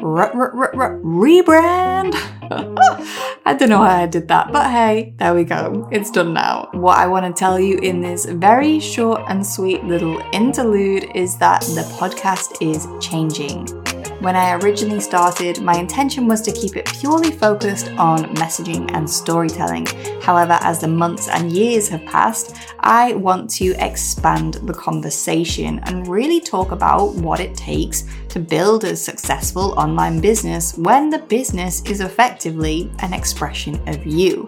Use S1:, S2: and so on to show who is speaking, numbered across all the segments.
S1: rebrand. I don't know why I did that, but hey, there we go. It's done now. What I want to tell you in this very short and sweet little interlude is that the podcast is changing. When I originally started, my intention was to keep it purely focused on messaging and storytelling. However, as the months and years have passed, I want to expand the conversation and really talk about what it takes to build a successful online business when the business is effectively an expression of you.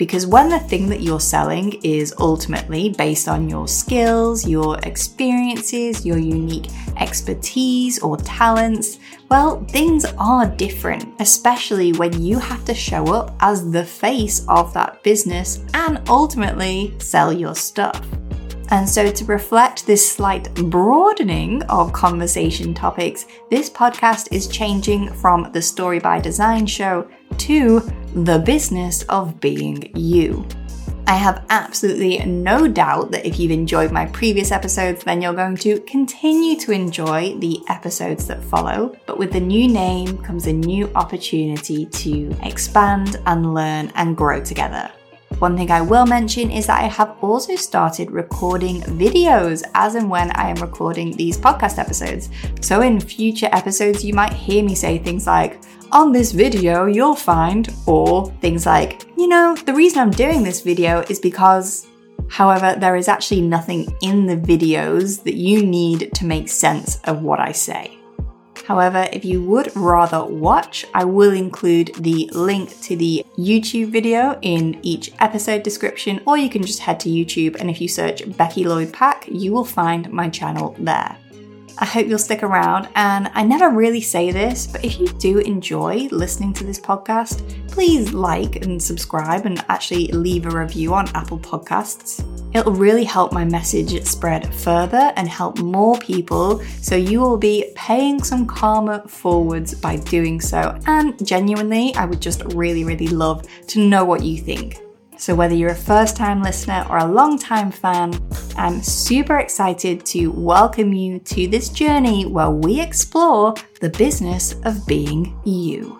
S1: Because when the thing that you're selling is ultimately based on your skills, your experiences, your unique expertise or talents, well, things are different, especially when you have to show up as the face of that business and ultimately sell your stuff. And so, to reflect this slight broadening of conversation topics, this podcast is changing from the Story by Design show to the business of being you. I have absolutely no doubt that if you've enjoyed my previous episodes, then you're going to continue to enjoy the episodes that follow. But with the new name comes a new opportunity to expand and learn and grow together. One thing I will mention is that I have also started recording videos as and when I am recording these podcast episodes. So in future episodes, you might hear me say things like, on this video, you'll find, or things like, you know, the reason I'm doing this video is because However, there is actually nothing in the videos that you need to make sense of what I say. However, if you would rather watch, I will include the link to the YouTube video in each episode description, or you can just head to YouTube and if you search Becky Lloyd Pack, you will find my channel there. I hope you'll stick around. And I never really say this, but if you do enjoy listening to this podcast, please like and subscribe and actually leave a review on Apple Podcasts. It'll really help my message spread further and help more people. So you will be paying some karma forwards by doing so. And genuinely, I would just really, really love to know what you think. So, whether you're a first time listener or a long time fan, I'm super excited to welcome you to this journey where we explore the business of being you.